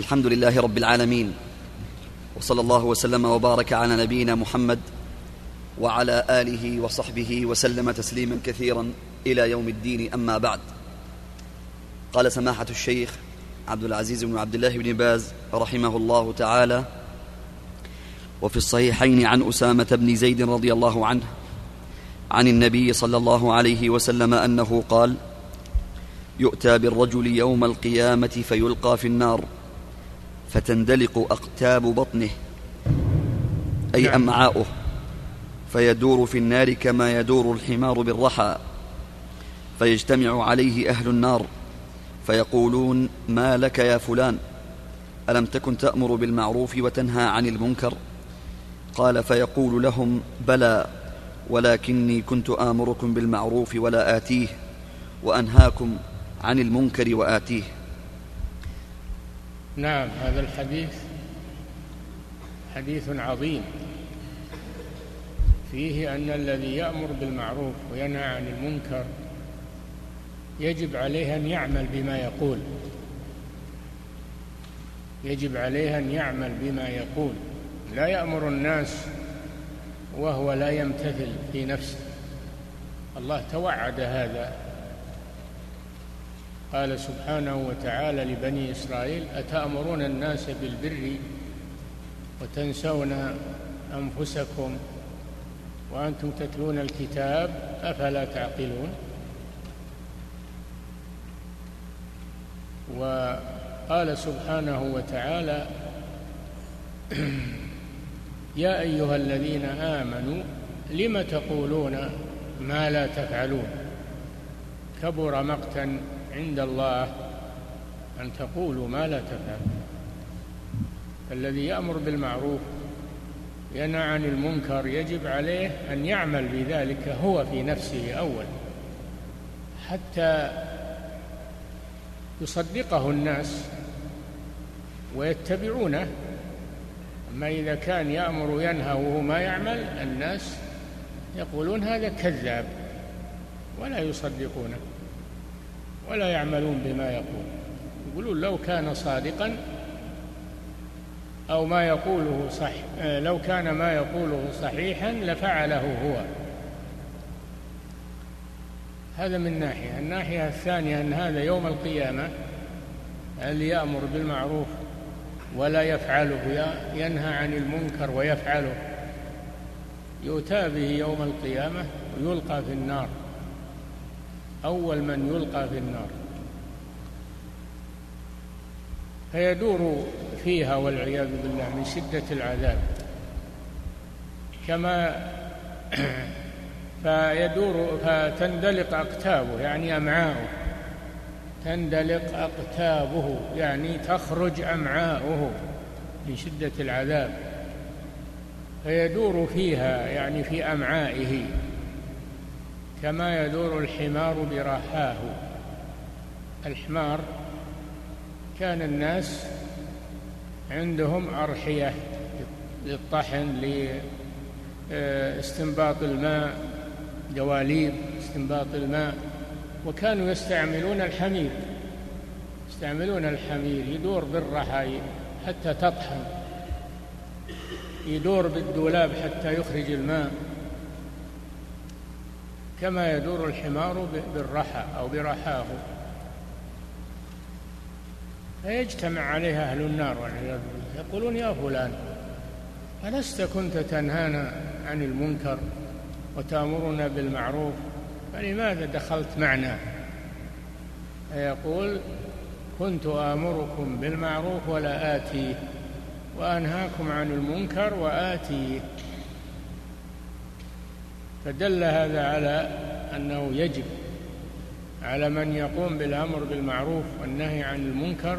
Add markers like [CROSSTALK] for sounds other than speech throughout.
الحمد لله رب العالمين. وصلى الله وسلم وبارك على نبينا محمد وعلى آله وصحبه وسلم تسليما كثيرا إلى يوم الدين. أما بعد قال سماحة الشيخ عبد العزيز بن عبد الله بن باز رحمه الله تعالى وفي الصحيحين عن أسامة بن زيد رضي الله عنه عن النبي صلى الله عليه وسلم أنه قال يؤتى بالرجل يوم القيامة فيلقى في النار فتندلق أقتاب بطنه أي نعم. أمعاؤه فيدور في النار كما يدور الحمار بالرحى فيجتمع عليه أهل النار فيقولون ما لك يا فلان؟ ألم تكن تأمر بالمعروف وتنهى عن المنكر؟ قال فيقول لهم بلى ولكني كنت آمركم بالمعروف ولا آتيه وأنهاكم عن المنكر وآتيه. نعم هذا الحديث حديث عظيم. فيه أن الذي يأمر بالمعروف وينهى عن المنكر يجب عليه أن يعمل بما يقول. يجب عليه أن يعمل بما يقول. لا يأمر الناس وهو لا يمتثل في نفسه. الله توعد هذا. قال سبحانه وتعالى لبني إسرائيل أتأمرون الناس بالبر وتنسون أنفسكم وأنتم تتلون الكتاب أفلا تعقلون؟ وقال سبحانه وتعالى [CLEARS THROAT] يا أيها الذين آمنوا لم تقولون ما لا تفعلون؟ كبر مقتا عند الله أن تقولوا ما لا تفعلون. الذي يأمر بالمعروف ينهى عن المنكر يجب عليه أن يعمل بذلك هو في نفسه أول حتى يصدقه الناس ويتبعونه. أما إذا كان يأمر وينهى وهو ما يعمل الناس يقولون هذا كذاب ولا يصدقونه. ولا يعملون بما يقول. يقولون لو كان صادقا أو ما يقوله صح لو كان ما يقوله صحيحا لفعله هو. هذا من ناحية. الناحية الثانية أن هذا يوم القيامة اللي يأمر بالمعروف ولا يفعله ينهى عن المنكر ويفعله يؤتى به يوم القيامة ويلقى في النار. أول من يلقى في النار. فيدور فيها والعياذ بالله من شدة العذاب. كما [CLEARS THROAT] فيدور فتندلق أقتابه يعني أمعاؤه. تندلق أقتابه يعني تخرج أمعاؤه من شدة العذاب. فيدور فيها يعني في أمعائه. كما يدور الحمار برحاه. الحمار كان الناس عندهم أرحية للطحن لاستنباط الماء دواليب استنباط الماء وكانوا يستعملون الحمير. يستعملون الحمير يدور بالرحى حتى تطحن يدور بالدولاب حتى يخرج الماء. كما يدور الحمار بالرحى أو برحاه. فيجتمع عليها أهل النار والعياذ بالله. يقولون يا فلان ألست كنت تنهانا عن المنكر وتأمرنا بالمعروف؟ فلماذا دخلت معنا؟ فيقول كنت آمركم بالمعروف ولا آتيه وأنهاكم عن المنكر وآتيه فدل هذا على أنه يجب على من يقوم بالأمر بالمعروف والنهي عن المنكر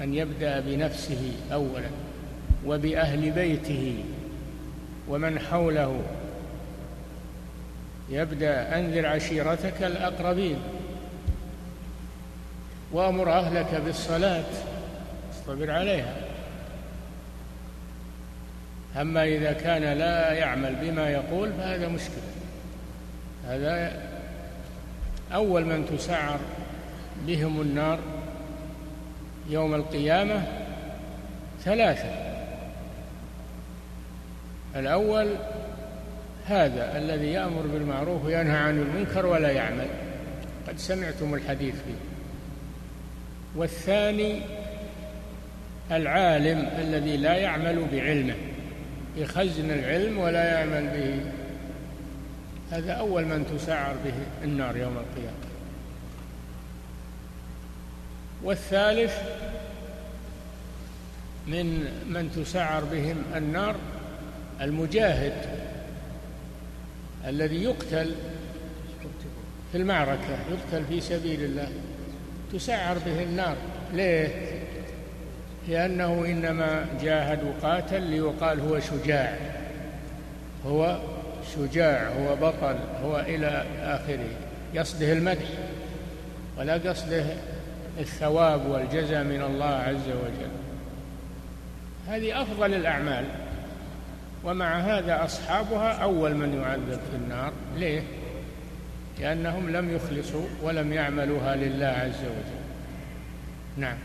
أن يبدأ بنفسه أولا وبأهل بيته ومن حوله. يبدأ أنذر عشيرتك الأقربين وأمر أهلك بالصلاة اصطبر عليها. أما إذا كان لا يعمل بما يقول فهذا مشكلة. هذا أول من تسعر بهم النار يوم القيامة ثلاثة. الأول هذا الذي يأمر بالمعروف وينهى عن المنكر ولا يعمل. قد سمعتم الحديث فيه. والثاني العالم الذي لا يعمل بعلمه. يخزن العلم ولا يعمل به. هذا أول من تسعر به النار يوم القيامة. والثالث من من تسعر بهم النار المجاهد الذي يقتل في المعركة يقتل في سبيل الله. تسعر به النار. ليه؟ لأنه إنما جاهد وقاتل ليقال هو شجاع. هو شجاع هو بطل هو إلى آخره. قصده المدح ولا قصده الثواب والجزاء من الله عز وجل. هذه أفضل الأعمال. ومع هذا أصحابها أول من يعذب في النار. ليه؟ لأنهم لم يخلصوا ولم يعملوها لله عز وجل. نعم.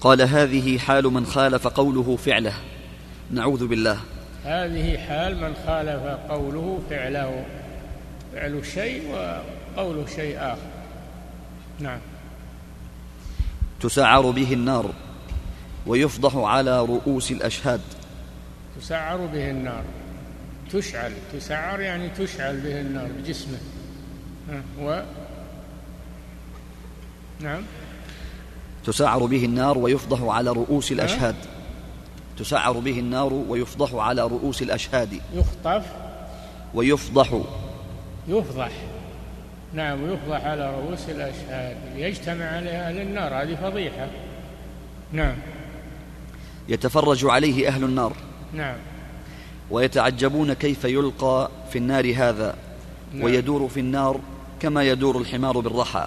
قال هذه حال من خالف قوله فعله. نعوذ بالله. هذه حال من خالف قوله فعله. فعل شيء وقوله شيء آخر. نعم. تسعر به النار ويفضح على رؤوس الأشهاد. تسعر به النار. تشعل. تسعر يعني تشعل به النار بجسمه. و؟ نعم. تسعر به النار ويفضح على رؤوس الأشهاد. تسعر به النار ويفضح على رؤوس الأشهاد. يخطف. ويفضح. يفضح. نعم ويفضح على رؤوس الأشهاد. يجتمع عليها أهل النار هذه فضيحة. نعم. يتفرج عليه أهل النار. نعم. ويتعجبون كيف يلقى في النار هذا. نعم. ويدور في النار كما يدور الحمار بالرحى.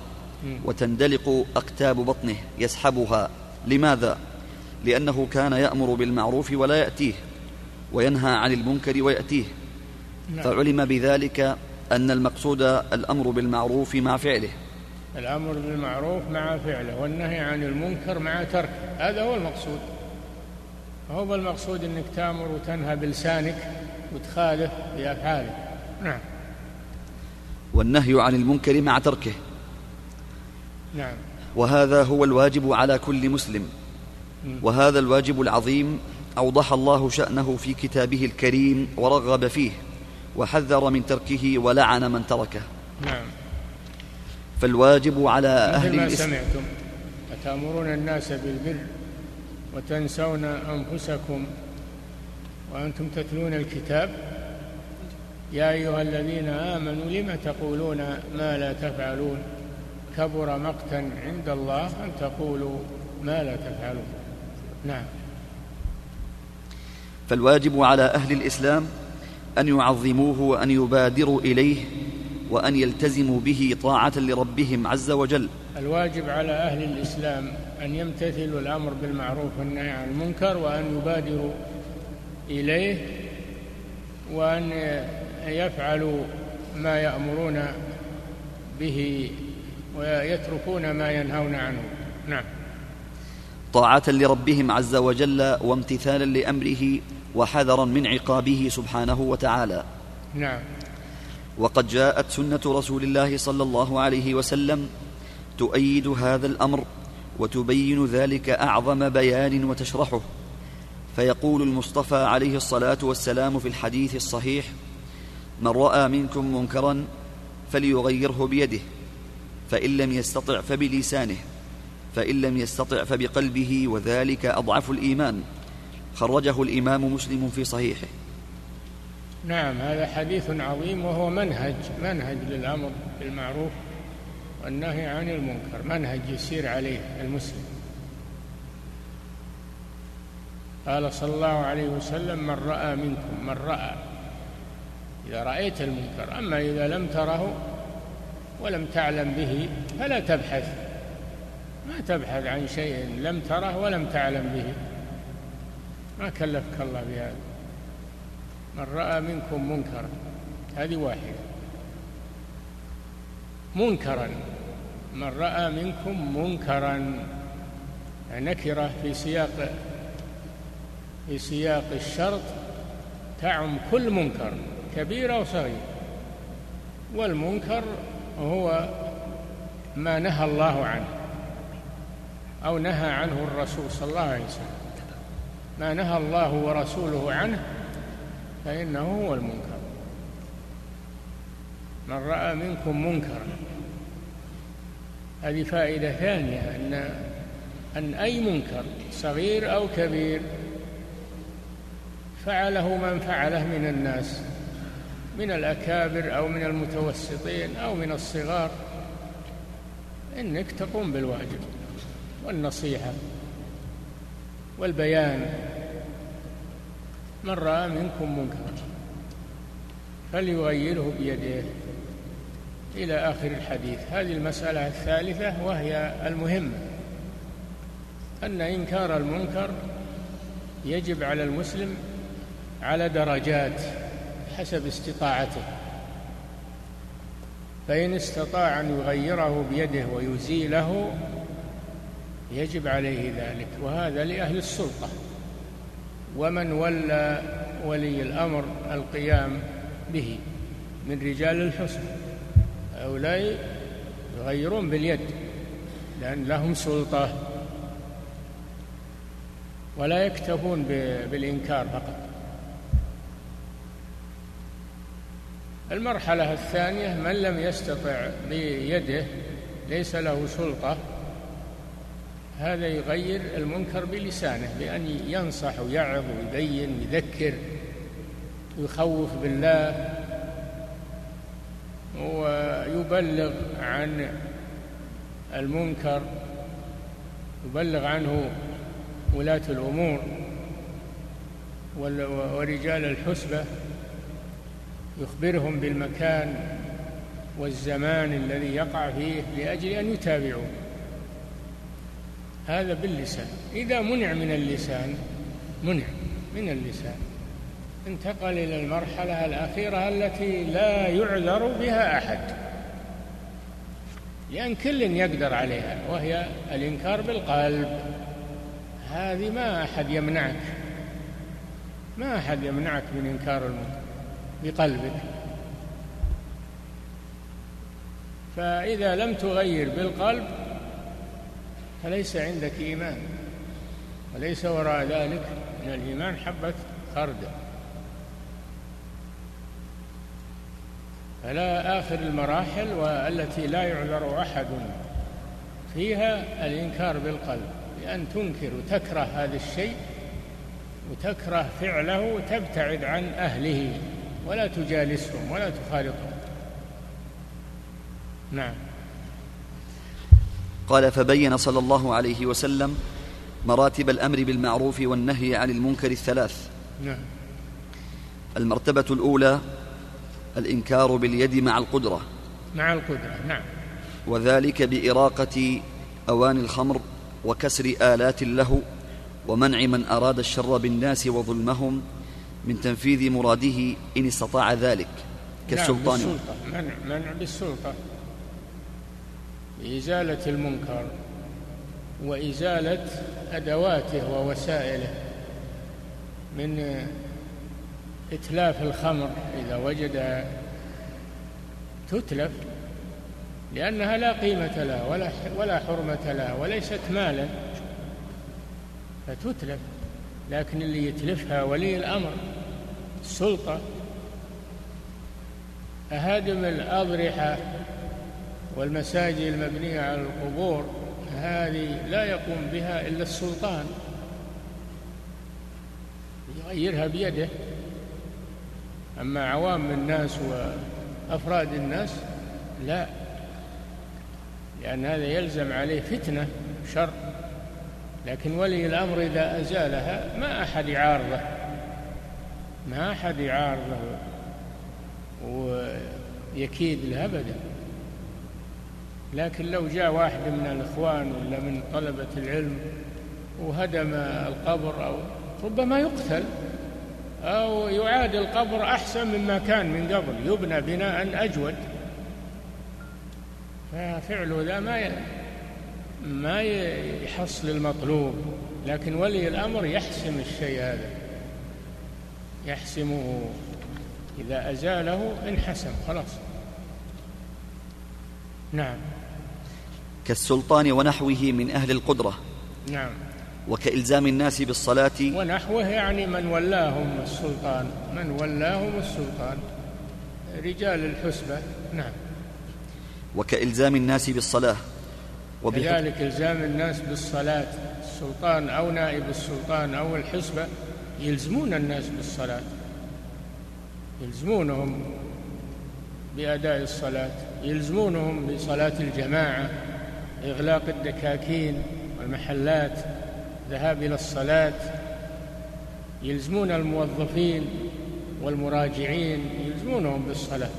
وتندلق أقتاب بطنه يسحبها. لماذا؟ لأنه كان يأمر بالمعروف ولا يأتيه وينهى عن المنكر ويأتيه. نعم. فعلم بذلك أن المقصود الأمر بالمعروف مع فعله. الأمر بالمعروف مع فعله والنهي عن المنكر مع تركه. هذا هو المقصود. هو بالمقصود أنك تأمر وتنهى بلسانك وتخالف بأفعالك. نعم. والنهي عن المنكر مع تركه. نعم. وهذا هو الواجب على كل مسلم. وهذا الواجب العظيم أوضح الله شأنه في كتابه الكريم ورغب فيه وحذر من تركه ولعن من تركه. نعم. فالواجب على أهل ما سمعتم أتأمرون الناس بالبر وتنسون أنفسكم وأنتم تتلون الكتاب؟ يا أيها الذين آمنوا لم تقولون ما لا تفعلون؟ كبر مقتا عند الله أن تقولوا ما لا تفعلون. نعم. فالواجب على أهل الإسلام أن يعظموه وأن يبادروا إليه وأن يلتزموا به طاعة لربهم عز وجل. الواجب على أهل الإسلام أن يمتثلوا الأمر بالمعروف والنهي عن المنكر وأن يبادروا إليه وأن يفعلوا ما يأمرون به ويتركون ما ينهون عنه. نعم. طاعة لربهم عز وجل وامتثالا لأمره وحذرا من عقابه سبحانه وتعالى. نعم. وقد جاءت سنة رسول الله صلى الله عليه وسلم تؤيد هذا الأمر وتبين ذلك أعظم بيان وتشرحه. فيقول المصطفى عليه الصلاة والسلام في الحديث الصحيح من رأى منكم منكرا فليغيره بيده. فإن لم يستطع فبلسانه فإن لم يستطع فبقلبه وذلك أضعف الإيمان. خرجه الإمام مسلم في صحيحه. نعم هذا حديث عظيم وهو منهج منهج للأمر بالمعروف والنهي عن المنكر منهج يسير عليه المسلم. قال صلى الله عليه وسلم من رأى منكم من رأى إذا رأيت المنكر أما إذا لم تره ولم تعلم به فلا تبحث. ما تبحث عن شيء لم تره ولم تعلم به. ما كلفك الله بهذا. من رأى منكم منكرا هذه واحدة. منكرا. من رأى منكم منكرا. نكرة في سياق في سياق الشرط تعم كل منكر كبير أو صغير. والمنكر هو ما نهى الله عنه أو نهى عنه الرسول صلى الله عليه وسلم. ما نهى الله ورسوله عنه فإنه هو المنكر. من رأى منكم منكرا هذه فائدة ثانية أن أن أي منكر صغير أو كبير فعله من فعله من الناس. من الأكابر أو من المتوسطين أو من الصغار. إنك تقوم بالواجب والنصيحة والبيان. من رأى منكم منكرا فليغيره بيده إلى آخر الحديث. هذه المسألة الثالثة وهي المهمة أن إنكار المنكر يجب على المسلم على درجات حسب استطاعته. فإن استطاع أن يغيره بيده ويزيله يجب عليه ذلك وهذا لأهل السلطة. ومن ولى ولي الأمر القيام به من رجال الحسن هؤلاء يغيرون باليد لأن لهم سلطة. ولا يكتفون بالإنكار فقط. المرحلة الثانية من لم يستطع بيده ليس له سلطة هذا يغير المنكر بلسانه بأن ينصح ويعظ ويبين ويذكر ويخوف بالله ويبلغ عن المنكر يبلغ عنه ولاة الأمور ورجال الحسبة. يخبرهم بالمكان والزمان الذي يقع فيه لأجل أن يتابعوا هذا باللسان. إذا منع من اللسان منع من اللسان. انتقل إلى المرحلة الأخيرة التي لا يعذر بها أحد. لأن كل يقدر عليها وهي الإنكار بالقلب. هذه ما أحد يمنعك. ما أحد يمنعك من إنكار المنكر. بقلبك. فإذا لم تغير بالقلب فليس عندك إيمان وليس وراء ذلك من الإيمان حبة خردل. فلا آخر المراحل والتي لا يعذر أحد فيها الإنكار بالقلب بأن تنكر وتكره هذا الشيء وتكره فعله وتبتعد عن أهله. ولا تجالسهم ولا تخالطهم. نعم. قال فبين صلى الله عليه وسلم مراتب الأمر بالمعروف والنهي عن المنكر الثلاث. نعم. المرتبة الأولى الإنكار باليد مع القدرة. مع القدرة نعم. وذلك بإراقة اواني الخمر وكسر آلات له ومنع من أراد الشر بالناس وظلمهم من تنفيذ مراده إن استطاع ذلك كالسلطان. نعم بالسلطة. منع منع بالسلطة. بإزالة المنكر وإزالة أدواته ووسائله من إتلاف الخمر إذا وجد تتلف لأنها لا قيمة لها ولا ولا حرمة لها وليست مالا فتتلف. لكن اللي يتلفها ولي الأمر السلطة أهادم الأضرحة والمساجد المبنية على القبور هذه لا يقوم بها إلا السلطان. يغيرها بيده. أما عوام الناس وأفراد الناس لا. لأن هذا يلزم عليه فتنة شر. لكن ولي الأمر إذا أزالها ما أحد يعارضه. ما أحد يعارضه ويكيد له أبدا. لكن لو جاء واحد من الإخوان ولا من طلبة العلم وهدم القبر أو ربما يقتل أو يعاد القبر أحسن مما كان من قبل يبنى بناء أجود. ففعله ذا ما ما يحصل المطلوب لكن ولي الأمر يحسم الشيء هذا. يحسمه إذا أزاله انحسم خلاص. نعم. كالسلطان ونحوه من أهل القدرة. نعم. وكإلزام الناس بالصلاة. ونحوه يعني من ولاهم السلطان من ولاهم السلطان. رجال الحسبة نعم. وكإلزام الناس بالصلاة. وكذلك إلزام الناس بالصلاة السلطان أو نائب السلطان أو الحسبة. يلزمون الناس بالصلاة. يلزمونهم بأداء الصلاة. يلزمونهم بصلاة الجماعة إغلاق الدكاكين والمحلات ذهاب إلى الصلاة. يلزمون الموظفين والمراجعين يلزمونهم بالصلاة.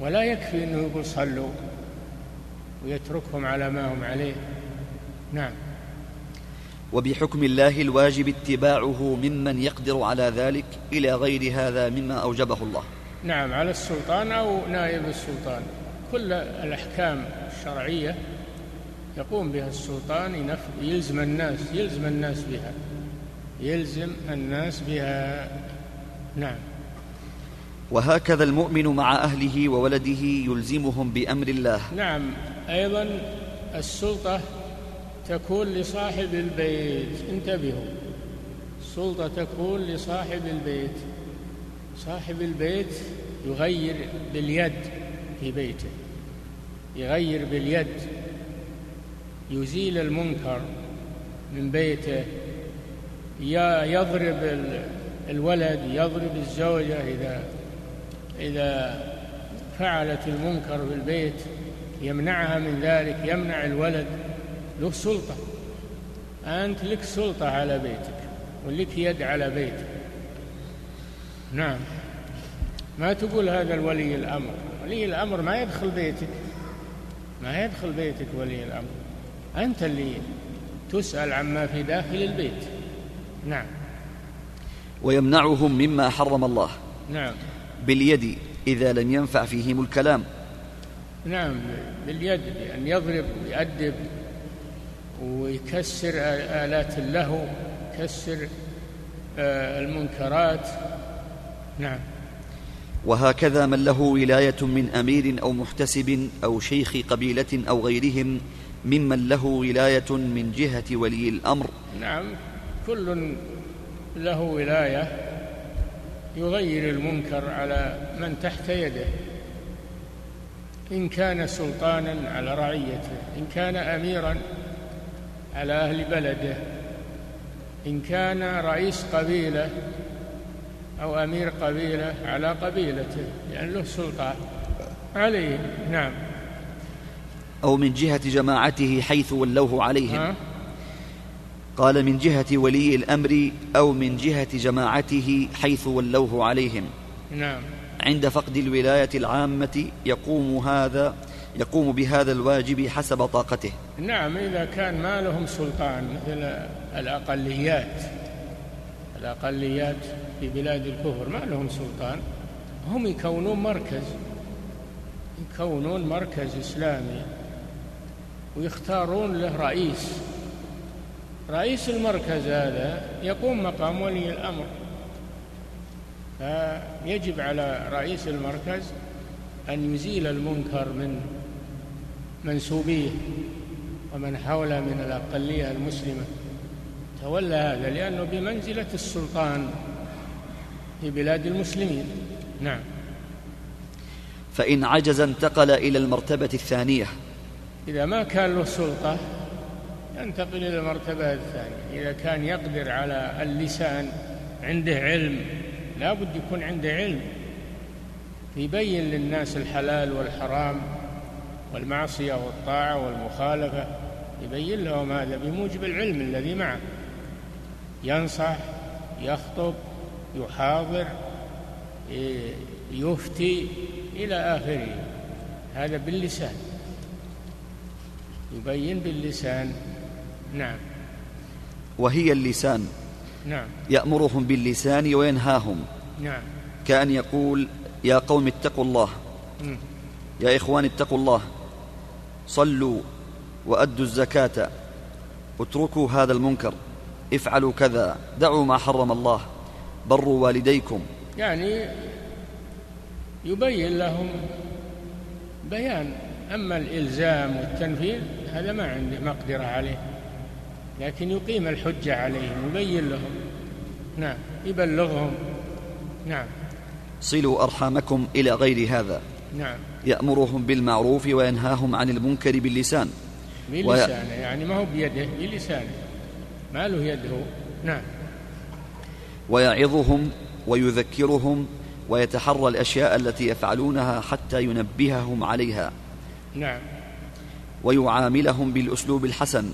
ولا يكفي أنه يقول صلوا ويتركهم على ما هم عليه. نعم. وبحكم الله الواجب اتباعه ممن يقدر على ذلك إلى غير هذا مما أوجبه الله. نعم على السلطان أو نائب السلطان. كل الأحكام الشرعية يقوم بها السلطان يلزم الناس يلزم الناس بها. يلزم الناس بها. نعم. وهكذا المؤمن مع أهله وولده يلزمهم بأمر الله. نعم أيضا السلطة تكون لصاحب البيت. انتبهوا. السلطة تكون لصاحب البيت. صاحب البيت يغير باليد في بيته. يغير باليد. يزيل المنكر من بيته. يضرب الولد يضرب الزوجة إذا إذا فعلت المنكر في البيت. يمنعها من ذلك يمنع الولد له سلطة. أنت لك سلطة على بيتك ولك يد على بيتك. نعم. ما تقول هذا الولي الأمر؟ ولي الأمر ما يدخل بيتك. ما يدخل بيتك ولي الأمر. أنت اللي تسأل عما في داخل البيت. نعم. ويمنعهم مما حرم الله. نعم. باليد إذا لم ينفع فيهم الكلام. نعم. باليد بأن يضرب ويأدب ويكسر آلات اللهو يكسر المنكرات. نعم. وهكذا من له ولاية من أمير أو محتسب أو شيخ قبيلة أو غيرهم ممن له ولاية من جهة ولي الأمر. نعم. كل له ولاية يغير المنكر على من تحت يده. إن كان سلطانا على رعيته إن كان أميرا على أهل بلده. إن كان رئيس قبيلة أو أمير قبيلة على قبيلته لأن له سلطان عليه. نعم. أو من جهة جماعته حيث ولوه عليهم. قال من جهة ولي الأمر أو من جهة جماعته حيث ولوه عليهم. نعم. عند فقد الولاية العامة يقوم هذا يقوم بهذا الواجب حسب طاقته. نعم إذا كان ما لهم سلطان مثل الأقليات. الأقليات في بلاد الكفر ما لهم سلطان. هم يكونون مركز يكونون مركز إسلامي ويختارون له رئيس. رئيس المركز هذا يقوم مقام ولي الأمر. فيجب على رئيس المركز أن يزيل المنكر من منسوبيه ومن حوله من الأقلية المسلمة. تولى هذا لأنه بمنزلة السلطان في بلاد المسلمين. نعم. فإن عجز انتقل إلى المرتبة الثانية. إذا ما كان له سلطة ينتقل إلى المرتبة الثانية. إذا كان يقدر على اللسان عنده علم لا بد يكون عنده علم. يبين للناس الحلال والحرام والمعصية والطاعة والمخالفة يبين لهم هذا بموجب العلم الذي معه. ينصح يخطب يحاضر يفتي إلى آخره. هذا باللسان. يبين باللسان. نعم. وهي اللسان. نعم. يأمرهم باللسان وينهاهم. نعم. كأن يقول يا قوم اتقوا الله. يا إخوان اتقوا الله. صلوا وأدوا الزكاة. اتركوا هذا المنكر. افعلوا كذا. دعوا ما حرم الله. بروا والديكم. يعني يبين لهم بيان. أما الإلزام والتنفيذ هذا ما عنده مقدرة عليه. لكن يقيم الحجة عليهم يبين لهم. نعم يبلغهم. نعم. صلوا أرحامكم إلى غير هذا. نعم. يأمرهم بالمعروف وينهاهم عن المنكر باللسان. بلسانه يعني ما هو بيده بلسانه. ما له يد هو نعم. ويعظهم ويذكرهم ويتحرى الأشياء التي يفعلونها حتى ينبههم عليها. نعم. ويعاملهم بالأسلوب الحسن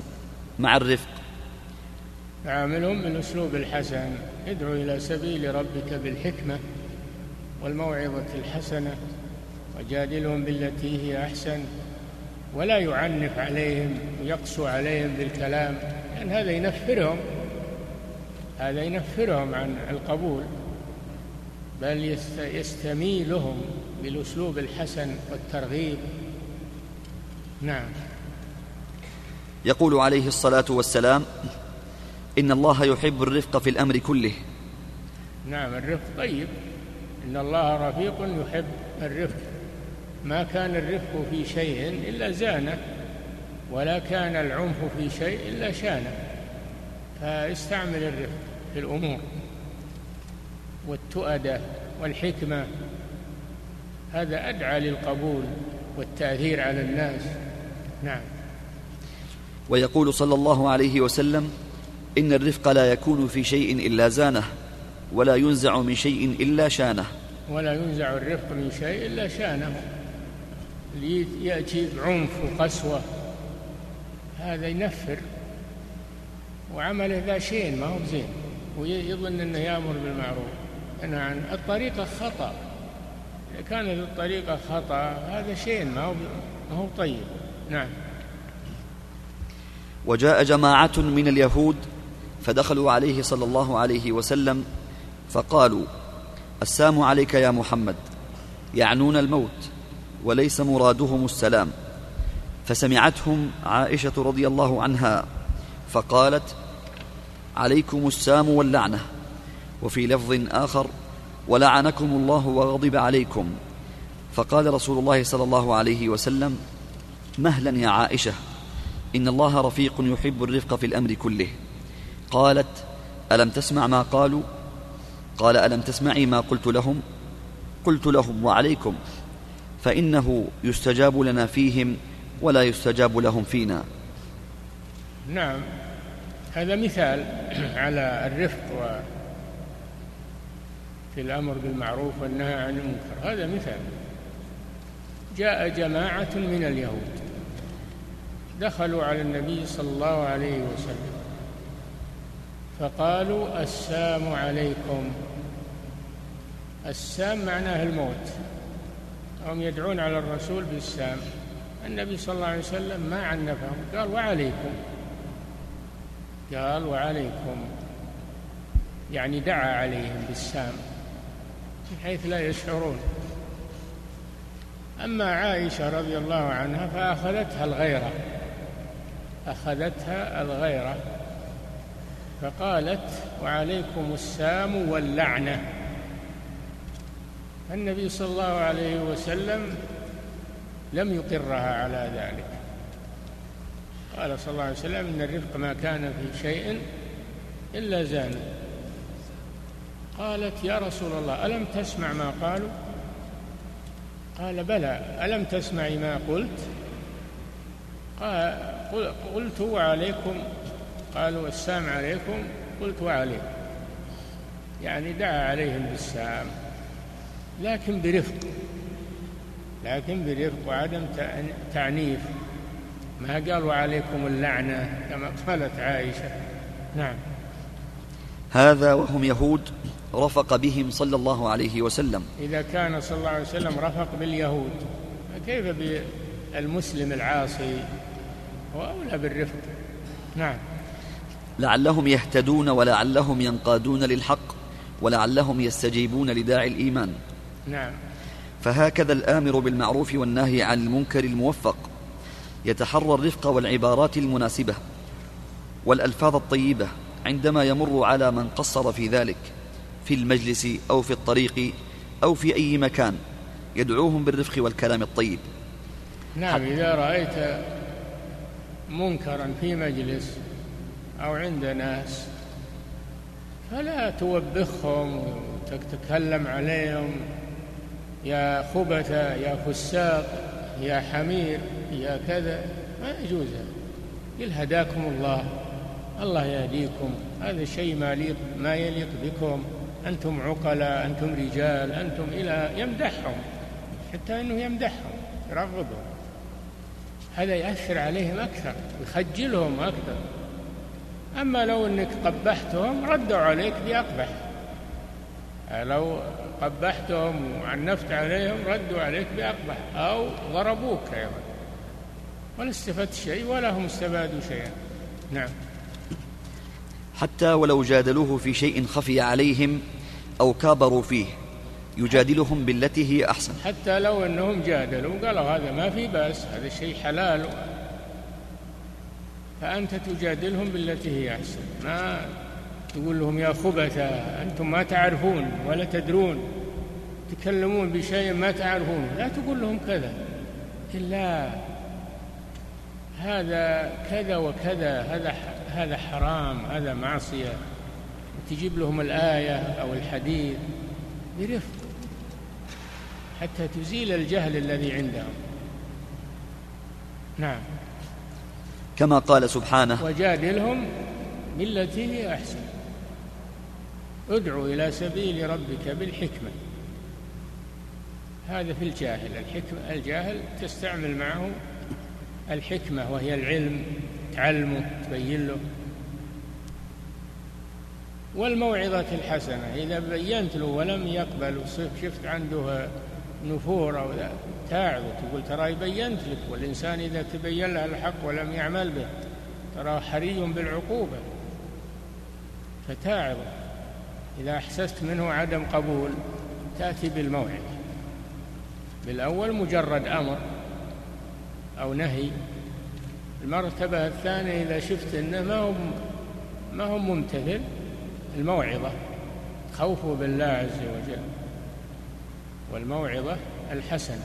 مع الرفق. يعاملهم بالأسلوب الحسن. ادعو إلى سبيل ربك بالحكمة والموعظة الحسنة. وجادلهم بالتي هي أحسن ولا يعنف عليهم ويقسو عليهم بالكلام لأن هذا ينفرهم هذا ينفرهم عن القبول بل يستميلهم بالأسلوب الحسن والترغيب. نعم. يقول عليه الصلاة والسلام إن الله يحب الرفق في الأمر كله. نعم الرفق طيب. إن الله رفيق يحب الرفق. ما كان الرفق في شيء إلا زانه ولا كان العنف في شيء إلا شانه. فاستعمل الرفق في الأمور والتؤدة والحكمة. هذا أدعى للقبول والتأثير على الناس. نعم. ويقول صلى الله عليه وسلم إن الرفق لا يكون في شيء إلا زانه ولا ينزع من شيء إلا شانه. ولا ينزع الرفق من شيء إلا شانه. يأتي بعنف وقسوة. هذا ينفر. وعمله ذا شين ما هو زين ويظن أنه يأمر بالمعروف. أنا عن الطريقة خطأ. إذا كانت الطريقة خطأ هذا شين ما هو ما هو طيب. نعم. وجاء جماعة من اليهود فدخلوا عليه صلى الله عليه وسلم فقالوا السام عليك يا محمد. يعنون الموت. وليس مرادهم السلام. فسمعتهم عائشة رضي الله عنها فقالت عليكم السام واللعنة. وفي لفظ آخر ولعنكم الله وغضب عليكم. فقال رسول الله صلى الله عليه وسلم مهلا يا عائشة إن الله رفيق يحب الرفق في الأمر كله. قالت ألم تسمع ما قالوا؟ قال ألم تسمعي ما قلت لهم؟ قلت لهم وعليكم. فإنه يستجاب لنا فيهم ولا يستجاب لهم فينا. نعم. هذا مثال [CLEARS THROAT] على الرفق و في الأمر بالمعروف والنهي عن المنكر. هذا مثال. جاء جماعة من اليهود دخلوا على النبي صلى الله عليه وسلم فقالوا السام عليكم. السام معناه الموت. هم يدعون على الرسول بالسام النبي صلى الله عليه وسلم ما عنفهم. قال وعليكم. قال وعليكم. يعني دعا عليهم بالسام من حيث لا يشعرون. أما عائشة رضي الله عنها فأخذتها الغيرة. أخذتها الغيرة. فقالت وعليكم السام واللعنة. النبي صلى الله عليه وسلم لم يقرها على ذلك. قال صلى الله عليه وسلم إن الرفق ما كان في شيء إلا زان قالت يا رسول الله ألم تسمع ما قالوا؟ قال بلى ألم تسمعي ما قلت؟ قال قلت وعليكم. قالوا السام عليكم قلت وعليكم. يعني دعا عليهم بالسام لكن برفق. لكن برفق وعدم تعنيف. ما قال وعليكم اللعنة كما قالت عائشة. نعم. هذا وهم يهود رفق بهم صلى الله عليه وسلم. إذا كان صلى الله عليه وسلم رفق باليهود فكيف بالمسلم العاصي هو أولى بالرفق؟ نعم. لعلهم يهتدون ولعلهم ينقادون للحق ولعلهم يستجيبون لداعي الإيمان. نعم. فهكذا الآمر بالمعروف والناهي عن المنكر الموفق. يتحرى الرفق والعبارات المناسبة والألفاظ الطيبة عندما يمر على من قصر في ذلك في المجلس أو في الطريق أو في أي مكان يدعوهم بالرفق والكلام الطيب. نعم إذا رأيت منكرا في مجلس أو عند ناس فلا توبخهم وتتكلم عليهم. يا خبث يا فساق يا حمير يا كذا. ما يجوز قل هداكم الله. الله يهديكم. هذا شيء ما يليق ما يليق بكم. أنتم عقلاء أنتم رجال أنتم إلى يمدحهم. حتى أنه يمدحهم يرغبهم. هذا يأثر عليهم أكثر يخجلهم أكثر. أما لو أنك قبحتهم ردوا عليك بأقبح لو قبحتهم وعنفت عليهم ردوا عليك بأقبح أو ضربوك أيضا. ولا استفدت شيء ولا هم استفادوا شيئا. نعم. حتى ولو جادلوه في شيء خفي عليهم أو كابروا فيه يجادلهم بالتي هي أحسن. حتى لو أنهم جادلوا قالوا هذا ما في بأس هذا شيء حلال. فأنت تجادلهم بالتي هي أحسن. ما تقول لهم يا خبثة أنتم ما تعرفون ولا تدرون. تكلمون بشيء ما تعرفون. لا تقول لهم كذا. إلا هذا كذا وكذا هذا هذا حرام هذا معصية. تجيب لهم الآية أو الحديث برفق حتى تزيل الجهل الذي عندهم. نعم. كما قال سبحانه وجادلهم بالتي هي أحسن. ادعو إلى سبيل ربك بالحكمة. هذا في الجاهل. الحكمة الجاهل تستعمل معه الحكمة وهي العلم تعلمه تبين له. والموعظة الحسنة إذا بينت له ولم يقبل وشفت عنده نفور أو تاعظ تقول ترى بينت لك والإنسان إذا تبين له الحق ولم يعمل به ترى حري بالعقوبة فتاعظ. إذا أحسست منه عدم قبول تأتي بالموعظة بالأول مجرد أمر أو نهي المرتبة الثانية إذا شفت أنه ما هو ما هو ممتثل الموعظة خوفه بالله عز وجل. والموعظة الحسنة.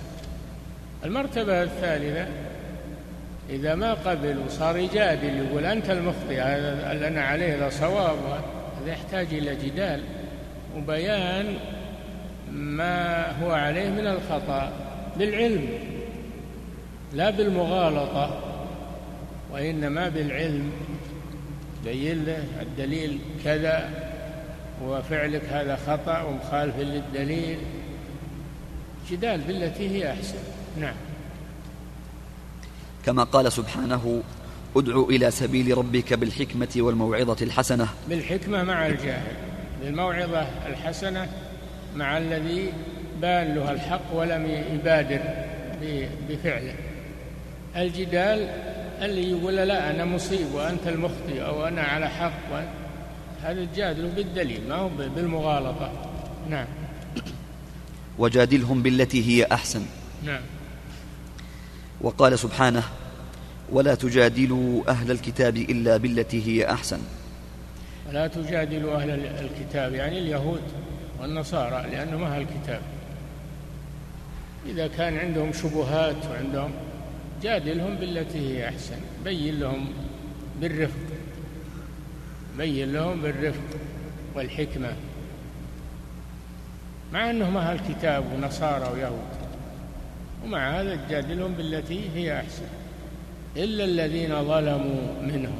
المرتبة الثالثة إذا ما قبل وصار يجادل يقول أنت المخطئ هذا اللي أنا عليه لا صواب. هذا يحتاج إلى جدال وبيان ما هو عليه من الخطأ بالعلم لا بالمغالطة وإنما بالعلم. بين له الدليل كذا وفعلك هذا خطأ ومخالف للدليل. جدال بالتي هي أحسن. نعم. كما قال سبحانه ادع إلى سبيل ربك بالحكمة والموعظة الحسنة. بالحكمة مع الجاهل بالموعظة الحسنة مع الذي بان له الحق ولم يبادر بفعله. الجدال اللي يقول لا أنا مصيب وأنت المخطئ أو أنا على حق هذا الجادل بالدليل ما هو بالمغالطة. نعم. وجادلهم بالتي هي أحسن. نعم. وقال سبحانه ولا تجادلوا أهل الكتاب إلا بالتي هي أحسن. ولا تجادلوا أهل الكتاب يعني اليهود والنصارى لأنهم أهل الكتاب. إذا كان عندهم شبهات وعندهم جادلهم بالتي هي أحسن. بين لهم بالرفق. بين لهم بالرفق والحكمة. مع أنهم أهل كتاب ونصارى ويهود. ومع هذا تجادلهم بالتي هي أحسن. إلا الذين ظلموا منهم.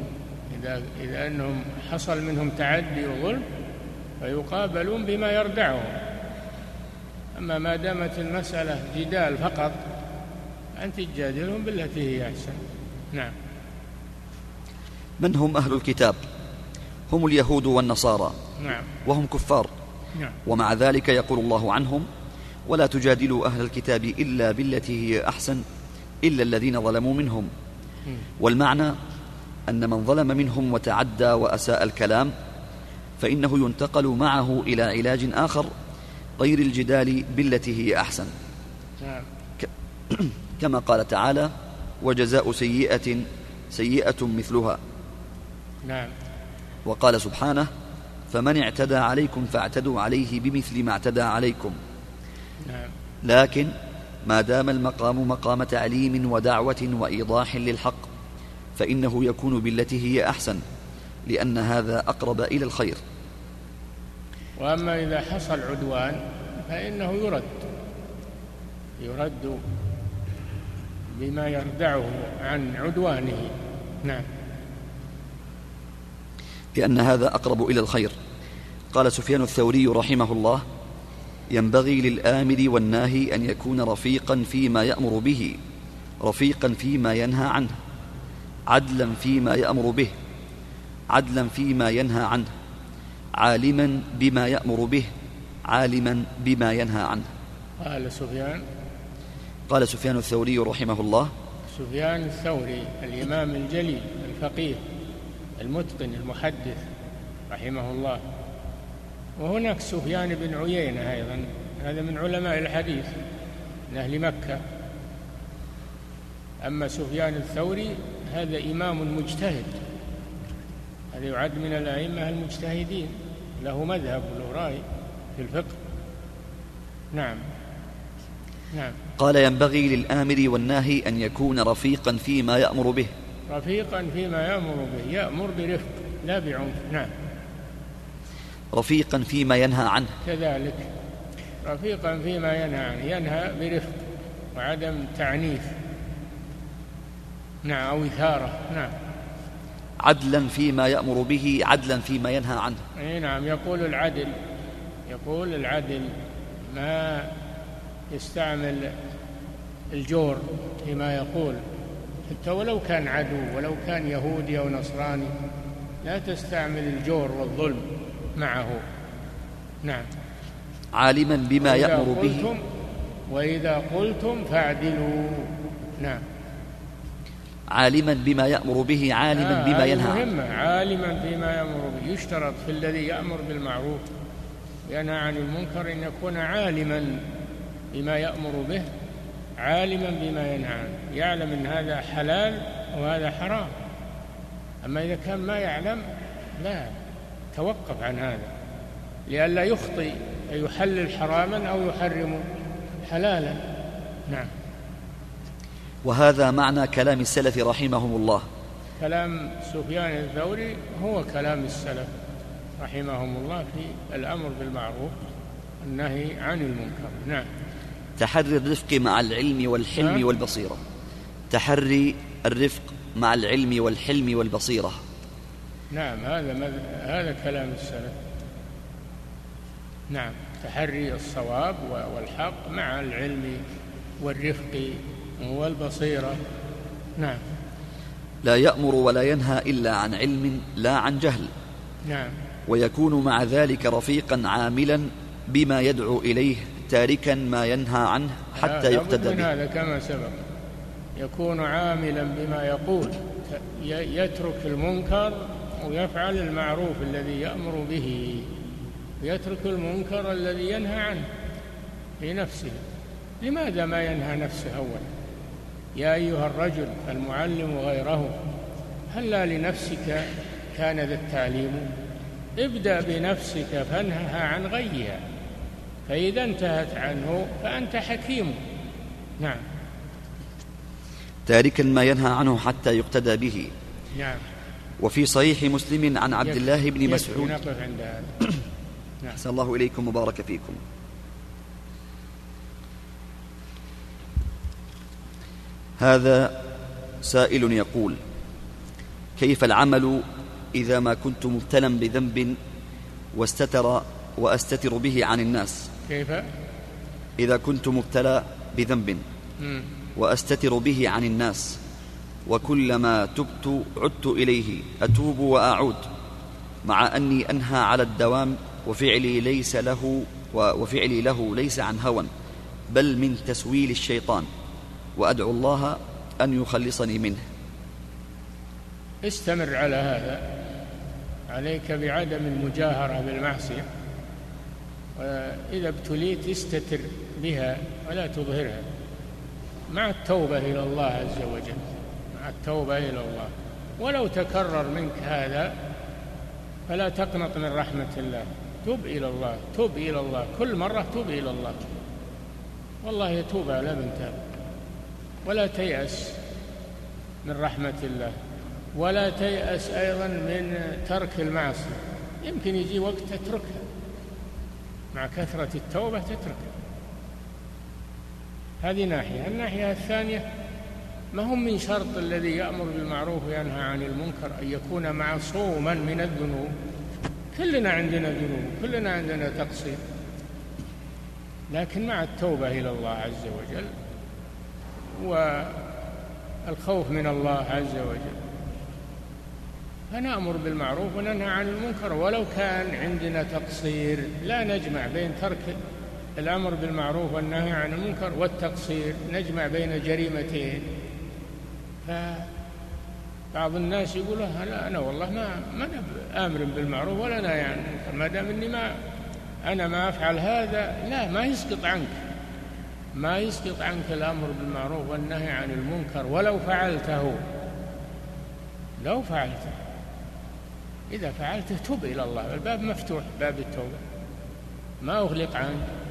إذا إذا أنهم حصل منهم تعدي وظلم فيقابلون بما يردعهم. أما ما دامت المسألة جدال فقط أنت تجادلهم بالتي هي أحسن. نعم. من هم أهل الكتاب؟ هم اليهود والنصارى. نعم. وهم كفار. نعم. ومع ذلك يقول الله عنهم ولا تجادلوا أهل الكتاب إلا بالتي هي أحسن إلا الذين ظلموا منهم. والمعنى أن من ظلم منهم وتعدى وأساء الكلام فإنه ينتقل معه إلى علاج آخر غير الجدال بالتي هي أحسن. [CLEARS THROAT] كما قال تعالى وجزاء سيئة سيئة مثلها. نعم. وقال سبحانه فمن اعتدى عليكم فاعتدوا عليه بمثل ما اعتدى عليكم. نعم. لكن ما دام المقام مقام تعليم ودعوة وإيضاح للحق فإنه يكون بالتي هي أحسن لأن هذا أقرب إلى الخير. وأما إذا حصل عدوان فإنه يرد. يرد بما يردعه عن عدوانه. نعم. لأن هذا أقرب إلى الخير. قال سفيان الثوري رحمه الله ينبغي للآمر والناهي أن يكون رفيقا فيما يأمر به رفيقا فيما ينهى عنه عدلا فيما يأمر به عدلا فيما ينهى عنه عالما بما يأمر به عالما بما ينهى عنه. قال سفيان. قال سفيان الثوري رحمه الله. سفيان الثوري الإمام الجليل الفقيه المتقن المحدث رحمه الله. وهناك سفيان بن عيينة أيضا. هذا من علماء الحديث من أهل مكة. أما سفيان الثوري هذا إمام مجتهد. هذا يعد من الأئمة المجتهدين. له مذهب وله رأي في الفقه. نعم. نعم. قال ينبغي للآمر والناهي أن يكون رفيقا فيما يأمر به. رفيقا فيما يأمر به. يأمر برفق لا بعنف. نعم. رفيقا فيما ينهى عنه. كذلك. رفيقا فيما ينهى عنه. ينهى برفق وعدم تعنيف. نعم أو إثارة. نعم. عدلا فيما يأمر به عدلا فيما ينهى عنه. أي نعم يقول العدل. يقول العدل ما يستعمل الجور فيما يقول. حتى ولو كان عدو ولو كان يهودي أو نصراني لا تستعمل الجور والظلم. معه. نعم. عالما بما يأمر به. وإذا قلتم فاعدلوا. نعم. عالما بما يأمر به عالما آه بما ينهى. مهمة. عالما بما يأمر به. يشترط في الذي يأمر بالمعروف. ينهى عن المنكر أن يكون عالما بما يأمر به. عالما بما ينهى عنه. يعلم أن هذا حلال وهذا حرام. أما إذا كان ما يعلم لا. توقف عن هذا لئلا يخطئ يحلل حراما أو يحرم حلالا. نعم. وهذا معنى كلام السلف رحمهم الله. كلام سفيان الثوري هو كلام السلف رحمهم الله في الأمر بالمعروف النهي عن المنكر. نعم. تحري الرفق مع العلم والحلم نعم. والبصيرة. تحري الرفق مع العلم والحلم والبصيرة. نعم هذا مذ- هذا كلام السلف. نعم تحري الصواب والحق مع العلم والرفق والبصيرة. نعم. لا يأمر ولا ينهى إلا عن علم لا عن جهل. نعم. ويكون مع ذلك رفيقا عاملا بما يدعو إليه تاركا ما ينهى عنه حتى يقتدى به. هذا كما سبق. يكون عاملا بما يقول يترك المنكر ويفعل المعروف الذي يأمر به ويترك المنكر الذي ينهى عنه في نفسه لماذا ما ينهى نفسه أولا؟ يا أيها الرجل المعلم غيره هلا لنفسك كان ذا التعليم؟ ابدأ بنفسك فانهها عن غيها فإذا انتهت عنه فأنت حكيم. نعم. تاركا ما ينهى عنه حتى يقتدى به. نعم. وفي صحيح مسلم عن عبد الله بن مسعود. هذا [COUGHS] أحسن الله إليكم وبارك فيكم. هذا سائل يقول كيف العمل إذا ما كنت مبتلا بذنب واستتر وأستتر به عن الناس؟ كيف؟ إذا كنت مبتلى بذنب. وأستتر به عن الناس. وكلما تبت عدت إليه أتوب وأعود مع أني أنهى على الدوام وفعلي ليس له وفعلي له ليس عن هوى بل من تسويل الشيطان وأدعو الله أن يخلصني منه. استمر على هذا عليك بعدم المجاهرة بالمعصية وإذا ابتليت استتر بها ولا تظهرها مع التوبة إلى الله عز وجل. التوبة إلى الله. ولو تكرر منك هذا فلا تقنط من رحمة الله. تب إلى الله تب إلى الله. كل مرة تب إلى الله. والله يتوب على من تاب. ولا تيأس من رحمة الله. ولا تيأس أيضا من ترك المعصية. يمكن يجي وقت تتركها. مع كثرة التوبة تتركها. هذه ناحية. الناحية الثانية ما هم من شرط الذي يأمر بالمعروف وينهى عن المنكر؟ أن يكون معصوما من الذنوب. كلنا عندنا ذنوب كلنا عندنا تقصير. لكن مع التوبة إلى الله عز وجل والخوف من الله عز وجل فنأمر بالمعروف وننهى عن المنكر. ولو كان عندنا تقصير لا نجمع بين ترك الأمر بالمعروف والنهي عن المنكر والتقصير. نجمع بين جريمتين. فبعض الناس يقول لا أنا والله ما ما أنا آمر بالمعروف ولا عن المنكر ما دام إني ما أنا ما أفعل هذا لا ما يسقط عنك. ما يسقط عنك الأمر بالمعروف والنهي عن المنكر ولو فعلته. لو فعلته. إذا فعلته تب إلى الله. الباب مفتوح باب التوبة. ما أغلق عنك.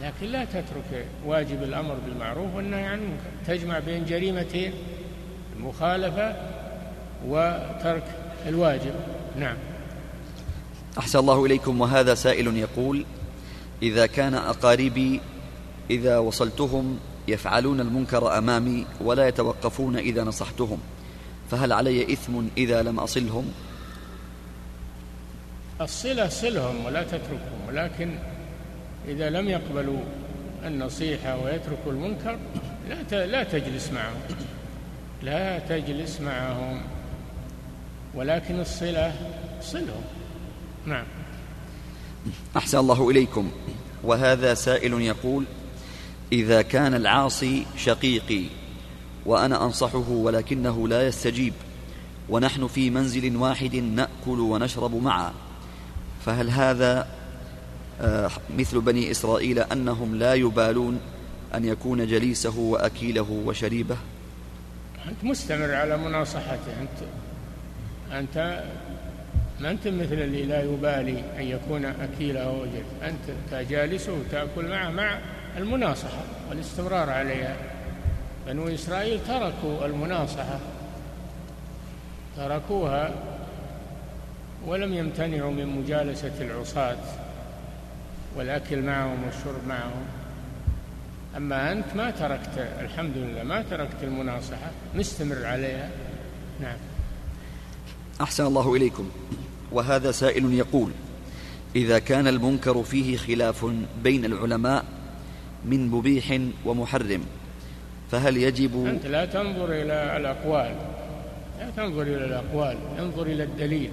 ولكن لا تترك واجب الأمر بالمعروف والنهي عن المنكر. تجمع بين جريمتين المخالفة وترك الواجب. نعم. أحسن الله إليكم. وهذا سائل يقول إذا كان أقاربي إذا وصلتهم يفعلون المنكر أمامي ولا يتوقفون إذا نصحتهم فهل علي إثم إذا لم أصلهم؟ الصلة صلهم ولا تتركهم ولكن إذا لم يقبلوا النصيحة ويتركوا المنكر لا لا تجلس معهم. لا تجلس معهم. ولكن الصلة صلهم. نعم. أحسن الله إليكم. وهذا سائل يقول إذا كان العاصي شقيقي وأنا أنصحه ولكنه لا يستجيب ونحن في منزل واحد نأكل ونشرب معا فهل هذا مثل بني إسرائيل أنهم لا يبالون أن يكون جليسه وأكيله وشريبه. أنت مستمر على مناصحته. أنت أنت ما أنت مثل اللي لا يبالي أن يكون أكيله وجلس أنت جالسه وتأكل معه مع المناصحة والاستمرار عليها. بنو إسرائيل تركوا المناصحة. تركوها ولم يمتنعوا من مجالسة العصاة. والأكل معهم والشرب معهم. أما أنت ما تركت الحمد لله ما تركت المناصحة مستمر عليها. نعم. أحسن الله إليكم. وهذا سائل يقول إذا كان المنكر فيه خلاف بين العلماء من مبيح ومحرم فهل يجب أنت لا تنظر إلى الأقوال لا تنظر إلى الأقوال انظر إلى الدليل.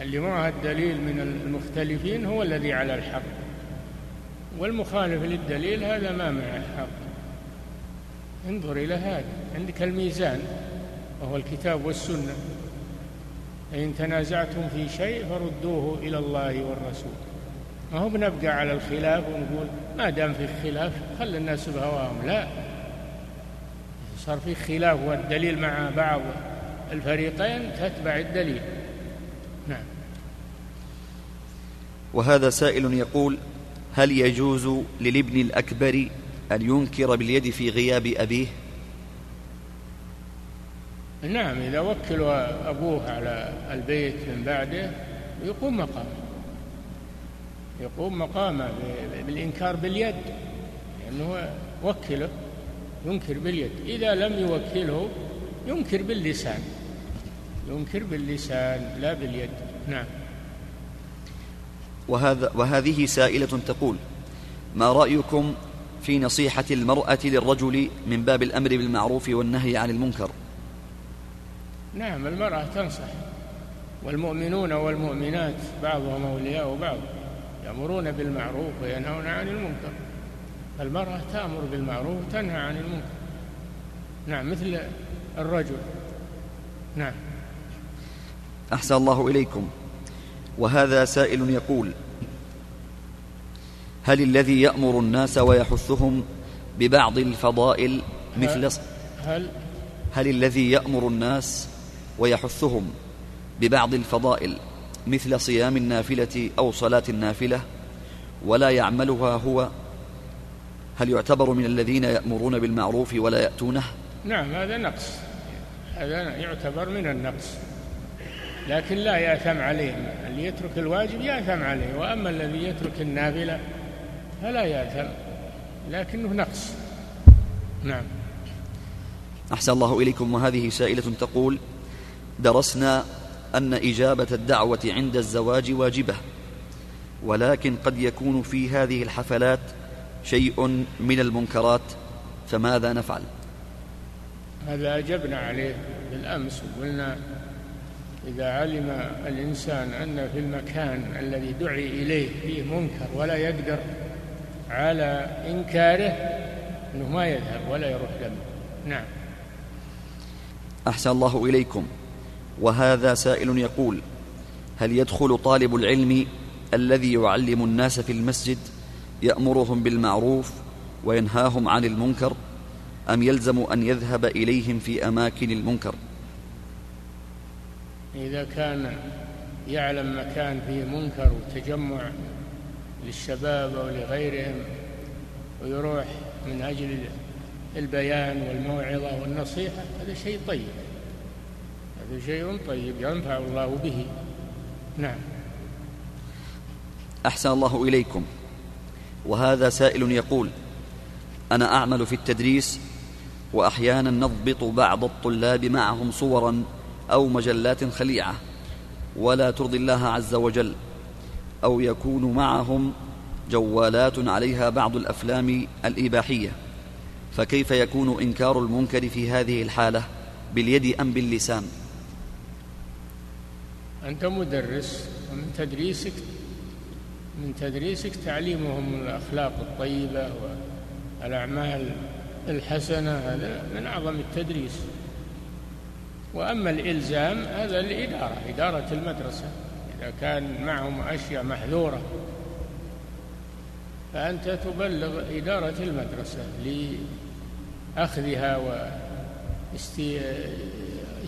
اللي معه الدليل من المختلفين هو الذي على الحق. والمخالف للدليل هذا ما معه الحق. انظر إلى هذا. عندك الميزان وهو الكتاب والسنة. إن تنازعتم في شيء فردوه إلى الله والرسول. ما هو بنبقى على الخلاف ونقول ما دام في خلاف خلي الناس بهواهم. لا. صار في خلاف والدليل مع بعض الفريقين تتبع الدليل نعم وهذا سائل يقول هل يجوز للابن الأكبر أن ينكر باليد في غياب أبيه؟ نعم إذا وكل أبوه على البيت من بعده يقوم مقامه. يقوم مقامه بالإنكار باليد لأنه وكله ينكر باليد. إذا لم يوكله ينكر باللسان ينكر باللسان لا باليد. نعم. وهذا وهذه سائلة تقول ما رأيكم في نصيحة المرأة للرجل من باب الأمر بالمعروف والنهي عن المنكر؟ نعم المرأة تنصح والمؤمنون والمؤمنات بعضهم أولياء بعض يأمرون بالمعروف وينهون عن المنكر. فالمرأة تأمر بالمعروف وتنهى عن المنكر. نعم مثل الرجل. نعم. أحسن الله إليكم. وهذا سائل يقول هل الذي يأمر الناس ويحثهم ببعض الفضائل مثل هل هل الذي يأمر الناس ويحثهم ببعض الفضائل مثل صيام النافلة أو صلاة النافلة ولا يعملها هو؟ هل يعتبر من الذين يأمرون بالمعروف ولا يأتونه؟ نعم هذا نقص. هذا يعتبر من النقص. لكن لا يأثم عليه. اللي يترك الواجب يأثم عليه وأما الذي يترك النافلة فلا يأثم. لكنه نقص. نعم. أحسن الله إليكم. وهذه سائلة تقول درسنا أن إجابة الدعوة عند الزواج واجبة ولكن قد يكون في هذه الحفلات شيء من المنكرات فماذا نفعل؟ هذا أجبنا عليه بالأمس وقلنا إذا علم الإنسان أن في المكان الذي دعي إليه فيه منكر ولا يقدر على إنكاره أنه ما يذهب ولا يروح له نعم. أحسن الله إليكم. وهذا سائل يقول هل يدخل طالب العلم الذي يعلم الناس في المسجد يأمرهم بالمعروف وينهاهم عن المنكر أم يلزم أن يذهب إليهم في أماكن المنكر؟ إذا كان يعلم مكان فيه منكر وتجمع للشباب أو لغيرهم ويروح من أجل البيان والموعظة والنصيحة هذا شيء طيب. هذا شيء طيب ينفع الله به. نعم. أحسن الله إليكم. وهذا سائل يقول أنا أعمل في التدريس وأحيانا نضبط بعض الطلاب معهم صورا أو مجلات خليعة ولا ترضي الله عز وجل أو يكون معهم جوالات عليها بعض الأفلام الإباحية. فكيف يكون إنكار المنكر في هذه الحالة باليد أم باللسان؟ أنت مدرس ومن تدريسك من تدريسك تعليمهم الأخلاق الطيبة والأعمال الحسنة هذا من أعظم التدريس. وأما الإلزام هذا الإدارة إدارة المدرسة. إذا كان معهم أشياء محذورة فأنت تبلغ إدارة المدرسة لأخذها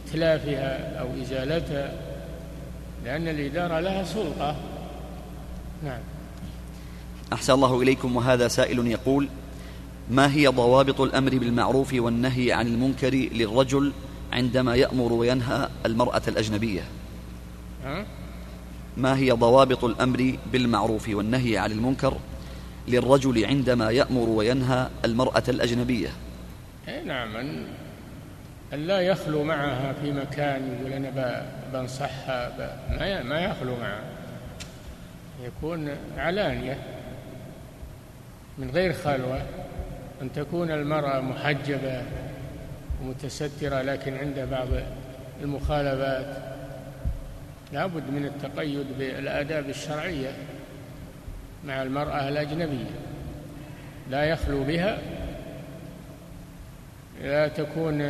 وإتلافها أو إزالتها لأن الإدارة لها سلطة. نعم. أحسن الله إليكم وهذا سائل يقول ما هي ضوابط الأمر بالمعروف والنهي عن المنكر للرجل عندما يأمر وينهى المرأة الأجنبية. ما هي ضوابط الأمر بالمعروف والنهي عن المنكر للرجل عندما يأمر وينهى المرأة الأجنبية؟ إيه نعم. أن لا يخلو معها في مكان يقول أنا بنصحها ما ما يخلو معها. يكون علانية. من غير خلوة. أن تكون المرأة محجبة. ومتسترة لكن عند بعض المخالفات لابد من التقيد بالآداب الشرعية مع المرأة الأجنبية. لا يخلو بها لا تكون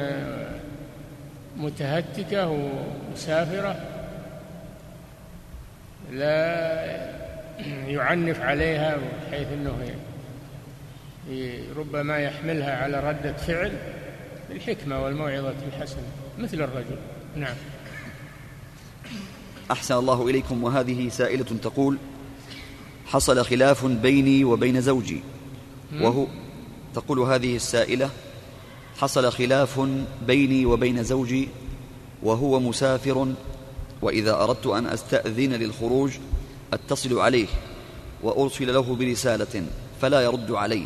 متهتكة ومسافرة لا يعنف عليها بحيث إنه ربما يحملها على ردة فعل. بالحكمة والموعظة الحسنة مثل الرجل. نعم. أحسن الله إليكم وهذه سائلة تقول حصل خلاف بيني وبين زوجي. وهو تقول هذه السائلة حصل خلاف بيني وبين زوجي وهو مسافر وإذا أردت أن أستأذن للخروج أتصل عليه وأرسل له برسالة فلا يرد علي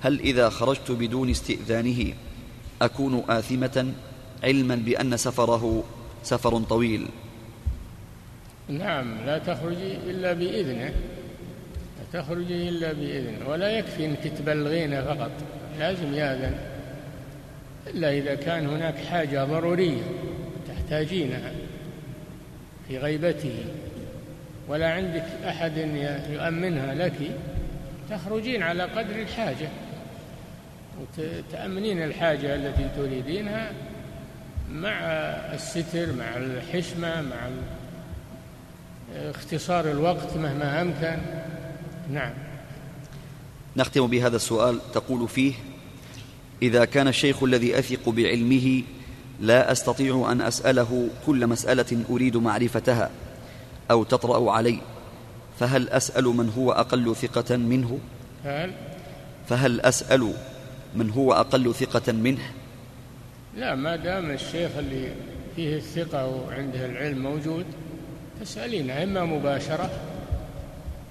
هل إذا خرجت بدون استئذانه؟ أكون آثمة علما بأن سفره سفر طويل. نعم لا تخرجي إلا بإذنه. لا تخرجي إلا بإذنه. ولا يكفي أنك تبلغينه فقط. لازم يأذن. إلا إذا كان هناك حاجة ضرورية تحتاجينها في غيبته. ولا عندك أحد يؤمنها لك. تخرجين على قدر الحاجة. وتأمنين الحاجة التي تريدينها مع الستر مع الحشمة مع اختصار الوقت مهما أمكن. نعم. نختم بهذا السؤال. تقول فيه إذا كان الشيخ الذي أثق بعلمه لا أستطيع أن أسأله كل مسألة أريد معرفتها أو تطرأ علي. فهل أسأل من هو أقل ثقة منه؟ هل؟ فهل أسأل من هو أقل ثقة منه؟ لا ما دام الشيخ اللي فيه الثقة وعنده العلم موجود تسألين. إما مباشرة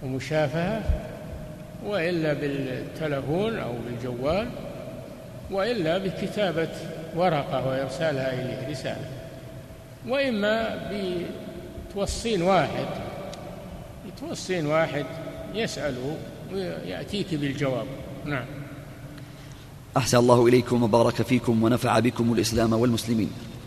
ومشافهة وإلا بالتلفون أو بالجوال وإلا بكتابة ورقة وإرسالها إليه رسالة. وإما بتوصين واحد. توصين واحد يسأله ويأتيك بالجواب. نعم. أحسن الله إليكم وبارك فيكم ونفع بكم الإسلام والمسلمين.